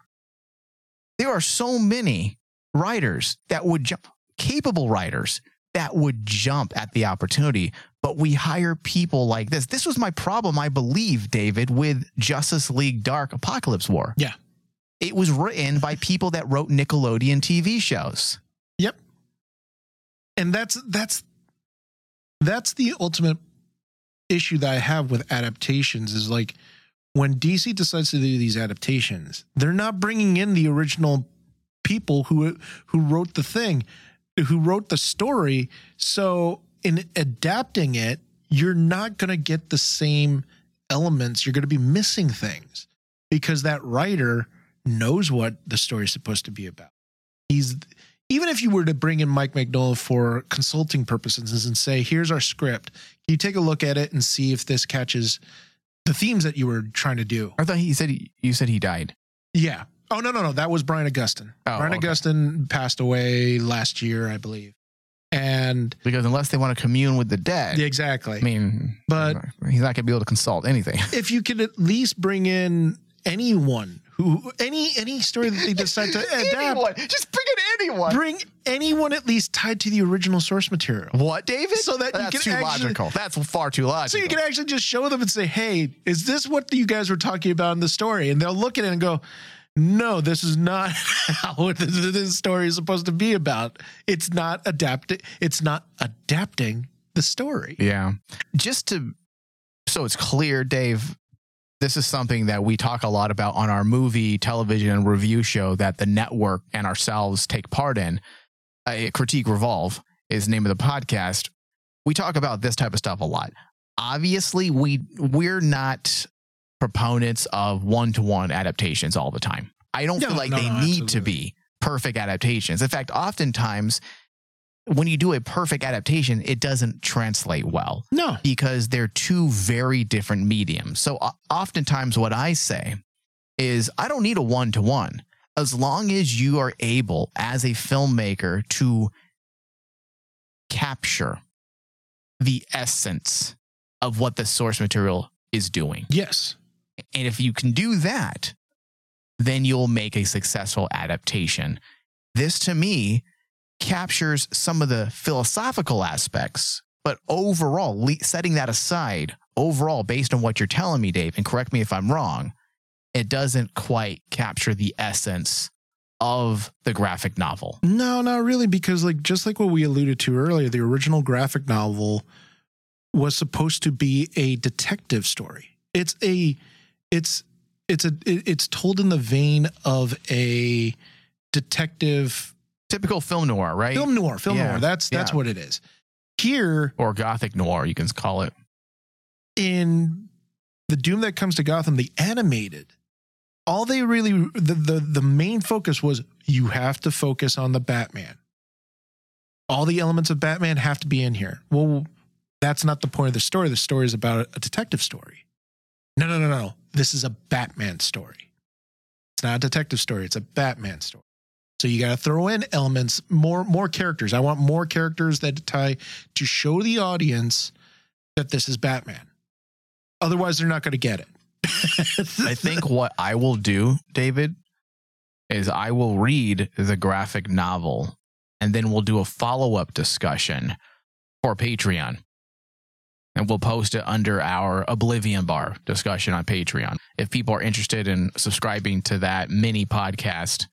There are so many writers that would jump, capable writers that would jump at the opportunity, but we hire people like this. This was my problem, I believe, David, with Justice League Dark Apokolips War. Yeah. It was written by people that wrote Nickelodeon TV shows. And that's that's that's the ultimate issue that I have with adaptations is like when DC decides to do these adaptations, they're not bringing in the original people who who wrote the thing, who wrote the story. So in adapting it, you're not going to get the same elements. You're going to be missing things because that writer knows what the story is supposed to be about. He's even if you were to bring in Mike Mignola for consulting purposes and say, "Here's our script. Can you take a look at it and see if this catches the themes that you were trying to do?" I thought he said he, you said he died. Yeah. Oh no no no, that was Brian Augustyn. Oh, Brian okay. Passed away last year, I believe. And Because unless they want to commune with the dead, exactly. I mean, But- he's not going to be able to consult anything. [laughs] if you could at least bring in anyone who any any story that they [laughs] decide to adapt, just bring in anyone. bring anyone at least tied to the original source material. What, David? So that you that's can too actually- logical. That's far too logical. So you can actually just show them and say, "Hey, is this what you guys were talking about in the story?" And they'll look at it and go, "No, this is not [laughs] how this this story is supposed to be about. It's not adapting. It's not adapting the story." Yeah. Just to, so it's clear, Dave, this is something that we talk a lot about on our movie, television, and review show that the network and ourselves take part in. Uh, Critique Revolve is the name of the podcast. We talk about this type of stuff a lot. Obviously, we we're not proponents of one to one adaptations all the time. I don't No, feel like no, they no, need to be perfect adaptations. In fact, oftentimes when you do a perfect adaptation, it doesn't translate well No. because they're two very different mediums. So oftentimes, what I say is, I don't need a one to one. As long as you are able, as a filmmaker, to capture the essence of what the source material is doing. Yes. And if you can do that, then you'll make a successful adaptation. This to me captures some of the philosophical aspects, but overall, setting that aside, overall, based on what you're telling me, Dave, and correct me if I'm wrong, it doesn't quite capture the essence of the graphic novel. No, not really, because like just like what we alluded to earlier, the original graphic novel was supposed to be a detective story. It's a, it's, it's a, it's told in the vein of a detective Typical film noir, right? film noir. Film Yeah, noir. That's that's yeah. what it is. Here or gothic noir, you can call it. in the Doom that comes to Gotham, the animated, all they really the the the main focus was you have to focus on the Batman. All the elements of Batman have to be in here. Well, that's not the point of the story. The story is about a detective story. No, no, no, no. This is a Batman story. It's not a detective story. It's a Batman story. So you got to throw in elements, more more characters. I want more characters that tie to show the audience that this is Batman. Otherwise, they're not going to get it. I think what I will do, David, is I will read the graphic novel and then we'll do a follow up discussion for Patreon. And we'll post it under our Oblivion Bar discussion on Patreon. If people are interested in subscribing to that mini podcast,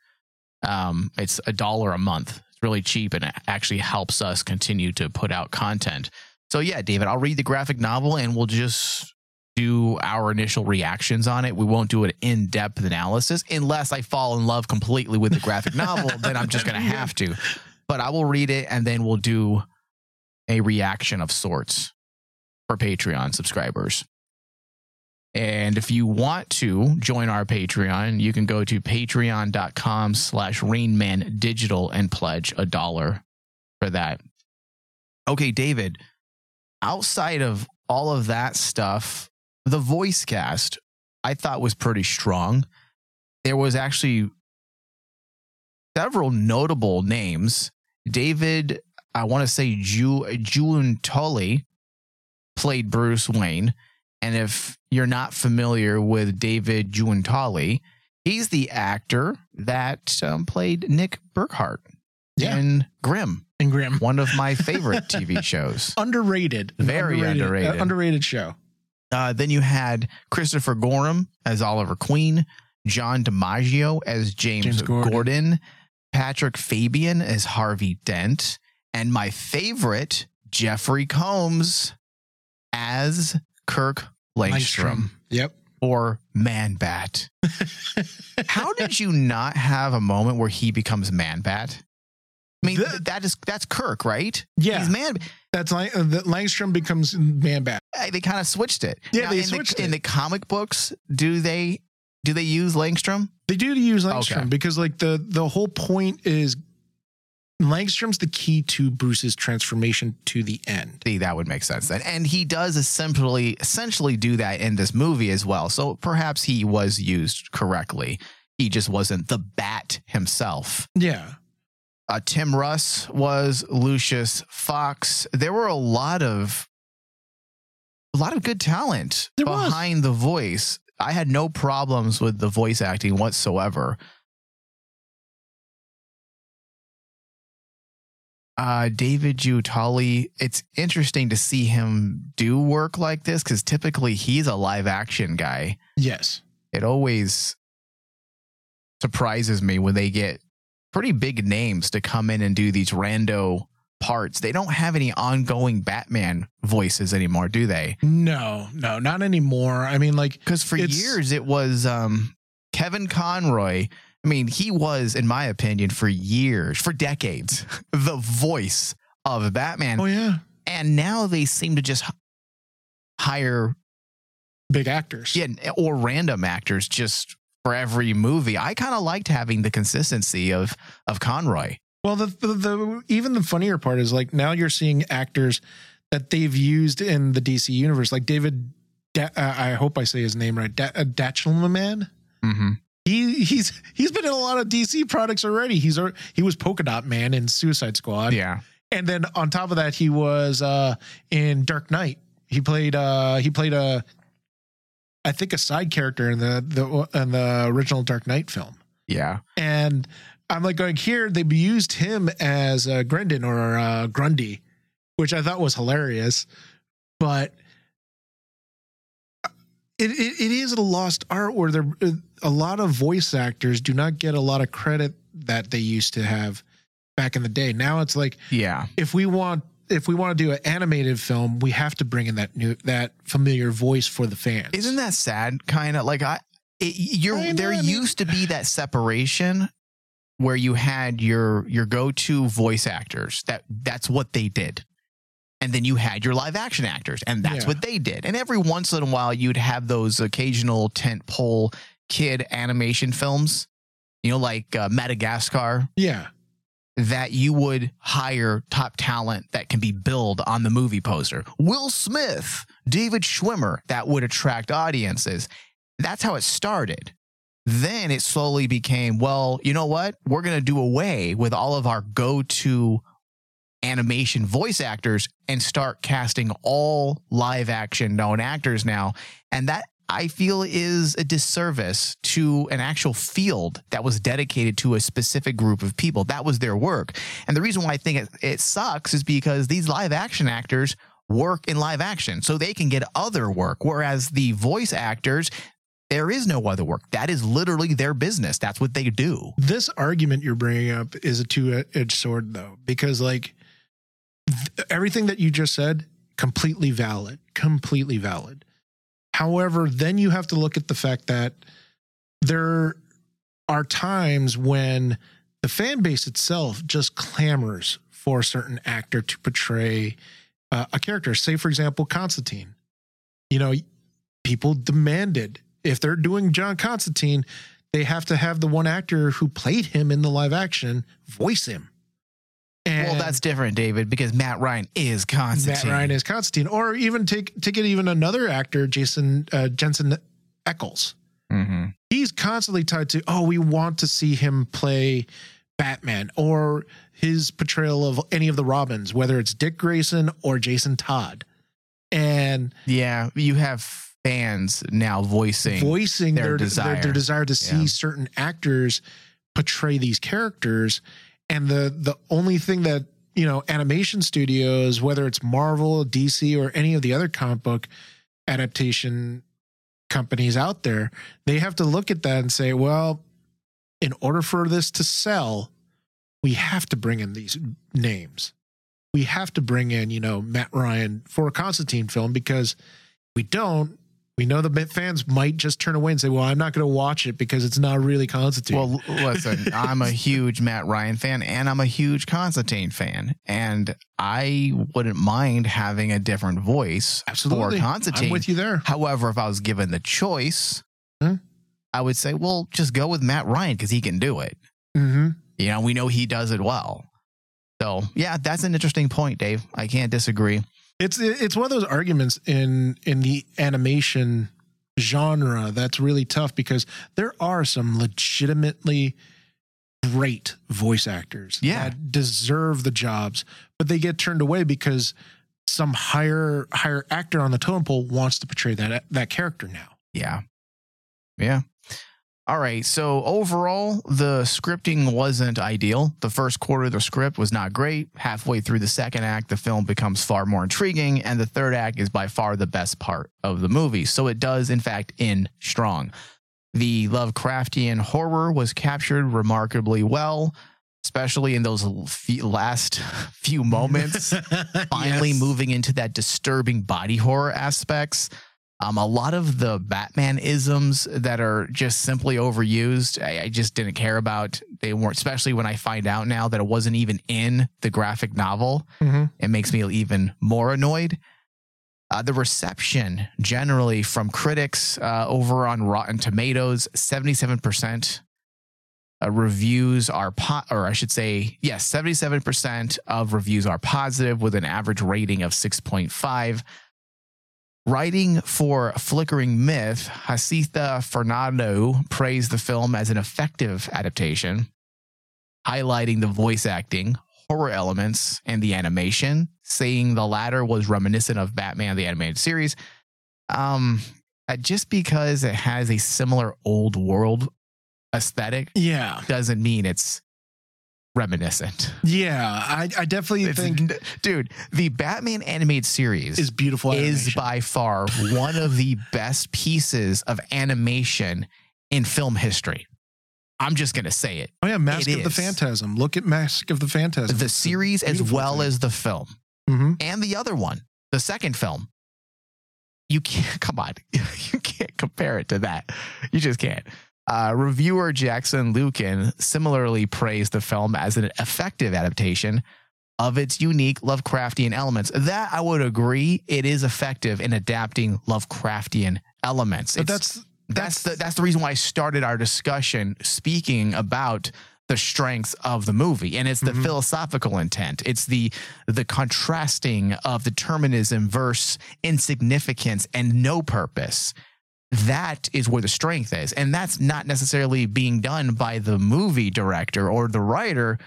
um, it's a dollar a month. It's really cheap and it actually helps us continue to put out content. So, yeah, David, I'll read the graphic novel and we'll just do our initial reactions on it. We won't do an in depth analysis unless I fall in love completely with the graphic novel. [laughs] Then I'm just going to have to. But I will read it and then we'll do a reaction of sorts for Patreon subscribers. And if you want to join our Patreon, you can go to patreon.com slash rainman digital and pledge a dollar for that. Okay, David, outside of all of that stuff, the voice cast I thought was pretty strong. There was actually several notable names. David, I want to say Ju Julian Tully played Bruce Wayne. And if you're not familiar with David Giuntoli, he's the actor that um, played Nick Burkhart Yeah. in Grimm, And Grimm. one of my [laughs] favorite TV shows. Underrated. Very underrated. uh, underrated show. Uh, then you had Christopher Gorham as Oliver Queen, John DiMaggio as James, James Gordon. Gordon. Patrick Fabian as Harvey Dent, and my favorite, Jeffrey Combs as Kirk Langstrom, Yep. or Man Bat. [laughs] How did you not have a moment where he becomes Man Bat? I mean, The- that is that's Kirk, right? Yeah. He's Man. That's like uh, Langstrom becomes man bat. They kind of switched it. Yeah, they in switched the, it. in the comic books. Do they do they use Langstrom? They do use Langstrom Okay. because like the the whole point is Langstrom's the key to Bruce's transformation to the end. See, that would make sense then. And he does essentially essentially do that in this movie as well. So perhaps he was used correctly. He just wasn't the bat himself. Yeah. Uh, Tim Russ was Lucius Fox. There were a lot of a lot of good talent There was. behind the voice. I had no problems with the voice acting whatsoever. Uh, David Giuntoli, it's interesting to see him do work like this because typically he's a live action guy. Yes. It always surprises me when they get pretty big names to come in and do these rando parts. They don't have any ongoing Batman voices anymore, do they? No, no, not anymore. I mean, like, Because for years it was um, Kevin Conroy. I mean, he was, in my opinion, for years, for decades, [laughs] the voice of Batman. oh yeah, And now they seem to just hire big actors. yeah, or random actors just for every movie. I kind of liked having the consistency of of Conroy. Well, the, the the even the funnier part is like now you're seeing actors that they've used in the DC universe, like David. Da- uh, I hope I say his name right. Da- uh, Datchelman. Mm-hmm. He he's he's been in a lot of DC products already. He's he was Polka Dot Man in Suicide Squad. Yeah, and then on top of that, he was uh in Dark Knight. He played uh he played a I think a side character in the the in the original Dark Knight film. yeah. And I'm like going here they used him as uh, Grendon or uh, Grundy, which I thought was hilarious, but it, it, it is a lost art where there a lot of voice actors do not get a lot of credit that they used to have back in the day. Now it's like Yeah. if we want if we want to do an animated film, we have to bring in that new that familiar voice for the fans. Isn't that sad? Kind of like I, it, you're I know, there I mean- used to be that separation where you had your your go to voice actors. That that's what they did, and then you had your live action actors, and that's Yeah. what they did. And every once in a while, you'd have those occasional tent pole kid animation films, you know, like uh, Madagascar, yeah. that you would hire top talent that can be billed on the movie poster. Will Smith, David Schwimmer, that would attract audiences. That's how it started. Then it slowly became, well, you know what? We're going to do away with all of our go to animation voice actors and start casting all live action known actors now. And that I feel is a disservice to an actual field that was dedicated to a specific group of people. That was their work. And the reason why I think it, it sucks is because these live action actors work in live action so they can get other work. Whereas the voice actors, there is no other work. That is literally their business. That's what they do. This argument you're bringing up is a two-edged sword though because like th- everything that you just said completely valid, completely valid. However, then you have to look at the fact that there are times when the fan base itself just clamors for a certain actor to portray uh, a character. Say, for example, Constantine. You know, people demanded if they're doing John Constantine, they have to have the one actor who played him in the live action voice him. And well, that's different, David, because Matt Ryan is Constantine. Matt Ryan is Constantine, or even take take it even another actor, Jason uh, Jensen Ackles. hmm He's constantly tied to, oh, we want to see him play Batman, or his portrayal of any of the Robins, whether it's Dick Grayson or Jason Todd, and Yeah, you have fans now voicing. voicing their their desire. their, their desire to see Yeah. certain actors portray these characters and the the only thing that you know animation studios whether it's marvel dc or any of the other comic book adaptation companies out there they have to look at that and say well in order for this to sell we have to bring in these names. We have to bring in you know matt ryan for a constantine film because we don't we know the fans might just turn away and say, "Well, I'm not going to watch it because it's not really Constantine." Well, listen, [laughs] I'm a huge Matt Ryan fan and I'm a huge Constantine fan. And I wouldn't mind having a different voice absolutely, for Constantine. I'm with you there. However, if I was given the choice, Hmm? I would say, well, just go with Matt Ryan because he can do it. hmm You know, we know he does it well. So, yeah, that's an interesting point, Dave. I can't disagree. It's it's one of those arguments in in the animation genre that's really tough because there are some legitimately great voice actors Yeah. that deserve the jobs, but they get turned away because some higher higher actor on the totem pole wants to portray that that character now. Yeah. Yeah. All right. So overall, the scripting wasn't ideal. The first quarter of the script was not great. Halfway through the second act, the film becomes far more intriguing, and the third act is by far the best part of the movie. So it does, in fact, end strong. The Lovecraftian horror was captured remarkably well, especially in those last [laughs] few moments [laughs] finally Yes. moving into that disturbing body horror aspects. Um, a lot of the Batman isms that are just simply overused, I, I just didn't care about. They weren't, especially when I find out now that it wasn't even in the graphic novel. Mhm. It makes me even more annoyed. Uh, the reception generally from critics uh, over on Rotten Tomatoes, 77% uh, reviews are, po- or I should say, yes, 77% of reviews are positive with an average rating of 6.5. Writing for Flickering Myth, Hasitha Fernando praised the film as an effective adaptation, highlighting the voice acting, horror elements, and the animation, saying the latter was reminiscent of Batman the Animated Series. Um, uh, just because it has a similar old world aesthetic Yeah, doesn't mean it's reminiscent. yeah. I, I definitely It's- think dude, the Batman animated series is beautiful. is by far one of the best pieces of animation in film history. I'm just going to say it. Oh yeah, Mask It of the. Phantasm. Look at Mask of the Phantasm. The series as well thing. as the film hmm and the other one, the second film. You can't, [laughs] come on, [laughs] you can't compare it to that. You just can't. Uh, reviewer Jackson Lukin similarly praised the film as an effective adaptation of its unique Lovecraftian elements. That I would agree, it is effective in adapting Lovecraftian elements. But It's- that's that's the that's the reason why I started our discussion speaking about the strengths of the movie and it's the Mhm. philosophical intent it's the the contrasting of determinism versus insignificance and no purpose that is where the strength is and that's not necessarily being done by the movie director or the writer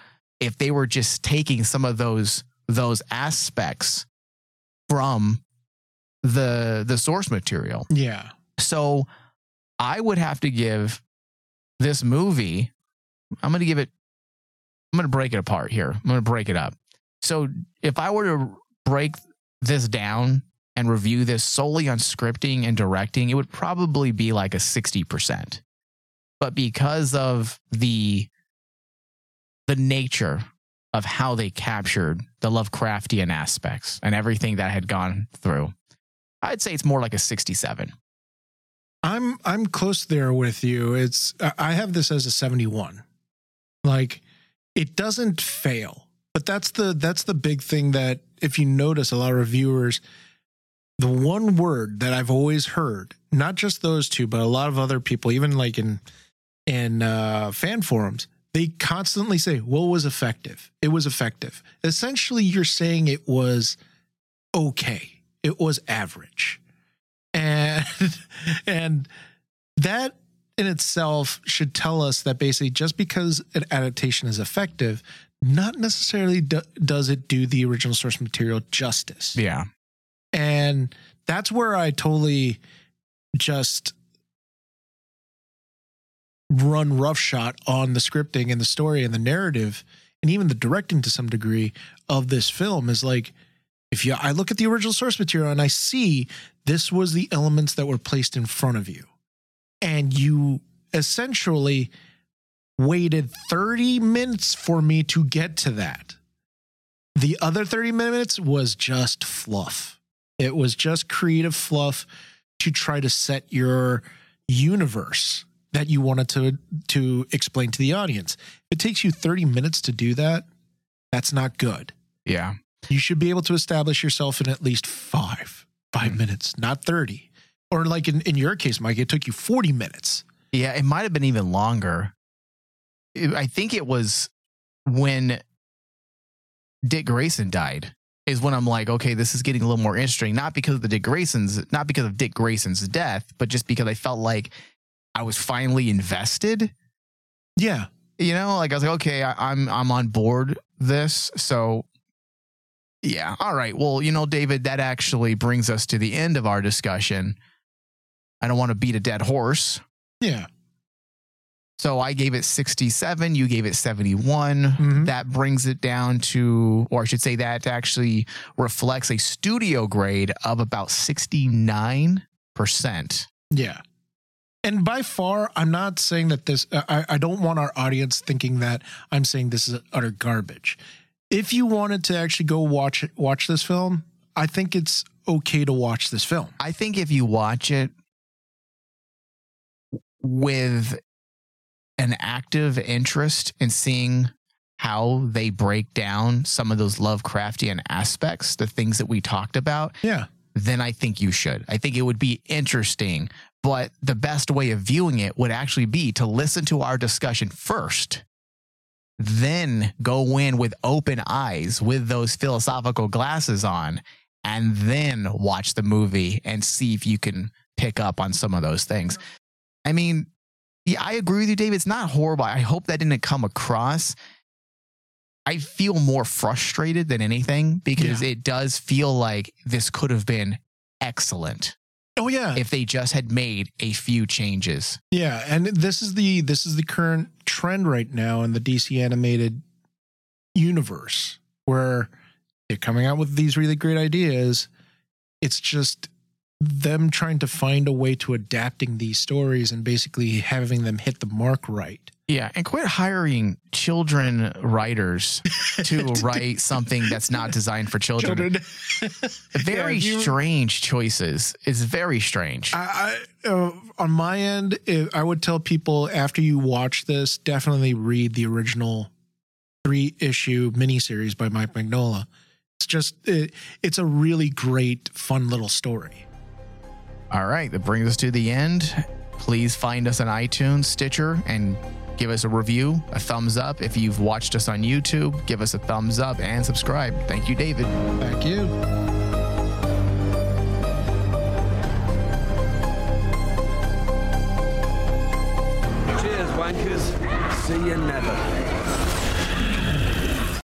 if they were just taking some of those those aspects from the the source material yeah. so I would have to give this movie, I'm going to give it, I'm going to break it apart here. I'm going to break it up. So if I were to break this down and review this solely on scripting and directing, it would probably be like a 60%. But because of the the nature of how they captured the Lovecraftian aspects and everything that had gone through, I'd say it's more like a 67. I'm I'm close there with you. It's I- have this as a 71. Like it doesn't fail. But that's the that's the big thing that if you notice a lot of reviewers the one word that I've always heard, not just those two, but a lot of other people, even like in in uh, fan forums, they constantly say, "What was effective? It was effective." Essentially, you're saying it was okay. It was average, and [laughs] and that in itself should tell us that basically just because an adaptation is effective not necessarily do, does it do the original source material justice. Yeah. And that's where I totally just run roughshod on the scripting and the story and the narrative and even the directing to some degree of this film is like if you I look at the original source material and I see this was the elements that were placed in front of you. And you essentially waited 30 minutes for me to get to that. The other 30 minutes was just fluff it was just creative fluff to try to set your universe that you wanted to to explain to the audience. If it takes you 30 minutes to do that, that's not good. Yeah. You should be able to establish yourself in at least 5 5 Mhm. minutes, not 30. Or like in in your case, Mike, it took you 40 minutes. Yeah, it might have been even longer. I think it was when Dick Grayson died is when I'm like, okay, this is getting a little more interesting. Not because of the Dick Grayson's, not because of Dick Grayson's death, but just because I felt like I was finally invested. Yeah. You know, like I was like, okay, I, I'm I'm on board this. So yeah, all right. Well, you know, David, that actually brings us to the end of our discussion. I don't want to beat a dead horse. Yeah. So I gave it 67, you gave it 71. Mhm. That brings it down to, or I should say, that actually reflects a studio grade of about 69%. Yeah. And by far, I'm not saying that this, I, I don't want our audience thinking that I'm saying this is utter garbage. If you wanted to actually go watch watch this film, I think it's okay to watch this film. I think if you watch it with an active interest in seeing how they break down some of those Lovecraftian aspects, the things that we talked about, Yeah. then I think you should. I think it would be interesting. But the best way of viewing it would actually be to listen to our discussion first, then go in with open eyes with those philosophical glasses on, and then watch the movie and see if you can pick up on some of those things. I mean, yeah, I agree with you, Dave. It's not horrible. I hope that didn't come across. I feel more frustrated than anything because it does feel like this could have been excellent Oh yeah. if they just had made a few changes. Yeah, and this is the this is the current trend right now in the DC animated universe where they're coming out with these really great ideas. It's just them trying to find a way to adapting these stories and basically having them hit the mark right. Yeah, and quit hiring children writers [laughs] to write something that's not designed for children. [laughs] Very Yeah, you- strange choices. It's very strange. I, I uh, on my end, eh, I would tell people after you watch this, definitely read the original three issue miniseries by Mike Mignola. It's just it, it's a really great, fun little story. All right, that brings us to the end. Please find us on iTunes, Stitcher, and give us a review, a thumbs up. If you've watched us on YouTube, give us a thumbs up and subscribe. Thank you, David. Thank you. Cheers, wankers. See you never.